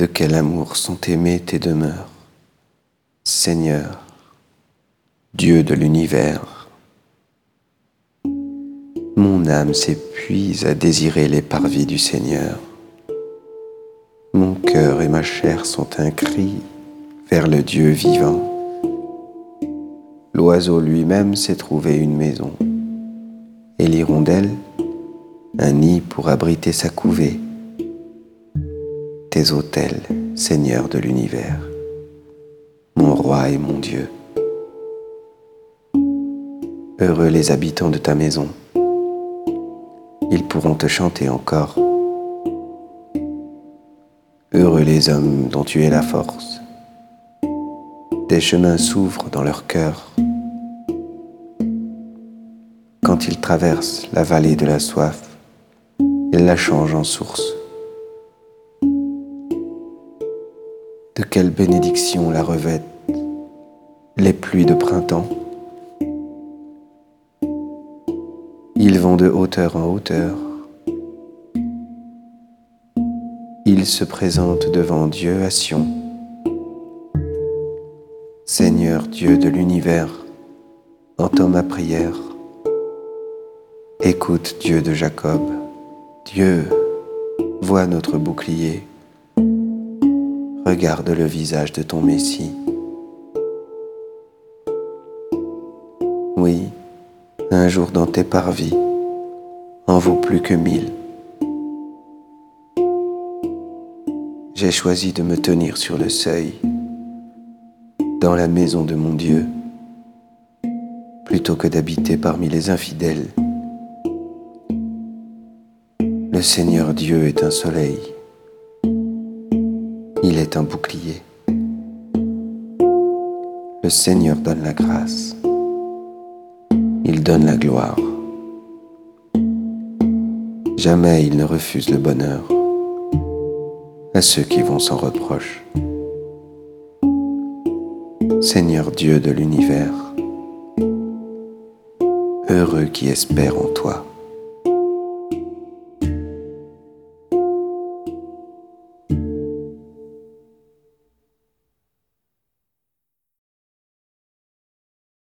De quel amour sont aimées tes demeures, Seigneur, Dieu de l'univers? Mon âme s'épuise à désirer les parvis du Seigneur. Mon cœur et ma chair sont un cri vers le Dieu vivant. L'oiseau lui-même s'est trouvé une maison, et l'hirondelle un nid pour abriter sa couvée. Tes autels, Seigneur de l'univers, mon roi et mon Dieu. Heureux les habitants de ta maison, ils pourront te chanter encore. Heureux les hommes dont tu es la force, des chemins s'ouvrent dans leur cœur. Quand ils traversent la vallée de la soif, ils la changent en source. De quelle bénédiction la revêtent les pluies de printemps? Ils vont de hauteur en hauteur. Ils se présentent devant Dieu à Sion. Seigneur Dieu de l'univers, entends ma prière. Écoute Dieu de Jacob, Dieu, vois notre bouclier. Regarde le visage de ton Messie. Oui, un jour dans tes parvis en vaut plus que mille. J'ai choisi de me tenir sur le seuil dans la maison de mon Dieu, plutôt que d'habiter parmi les infidèles. Le Seigneur Dieu est un soleil, il est un bouclier. Le Seigneur donne la grâce, il donne la gloire. Jamais il ne refuse le bonheur à ceux qui vont sans reproche. Seigneur Dieu de l'univers, heureux qui espère en toi.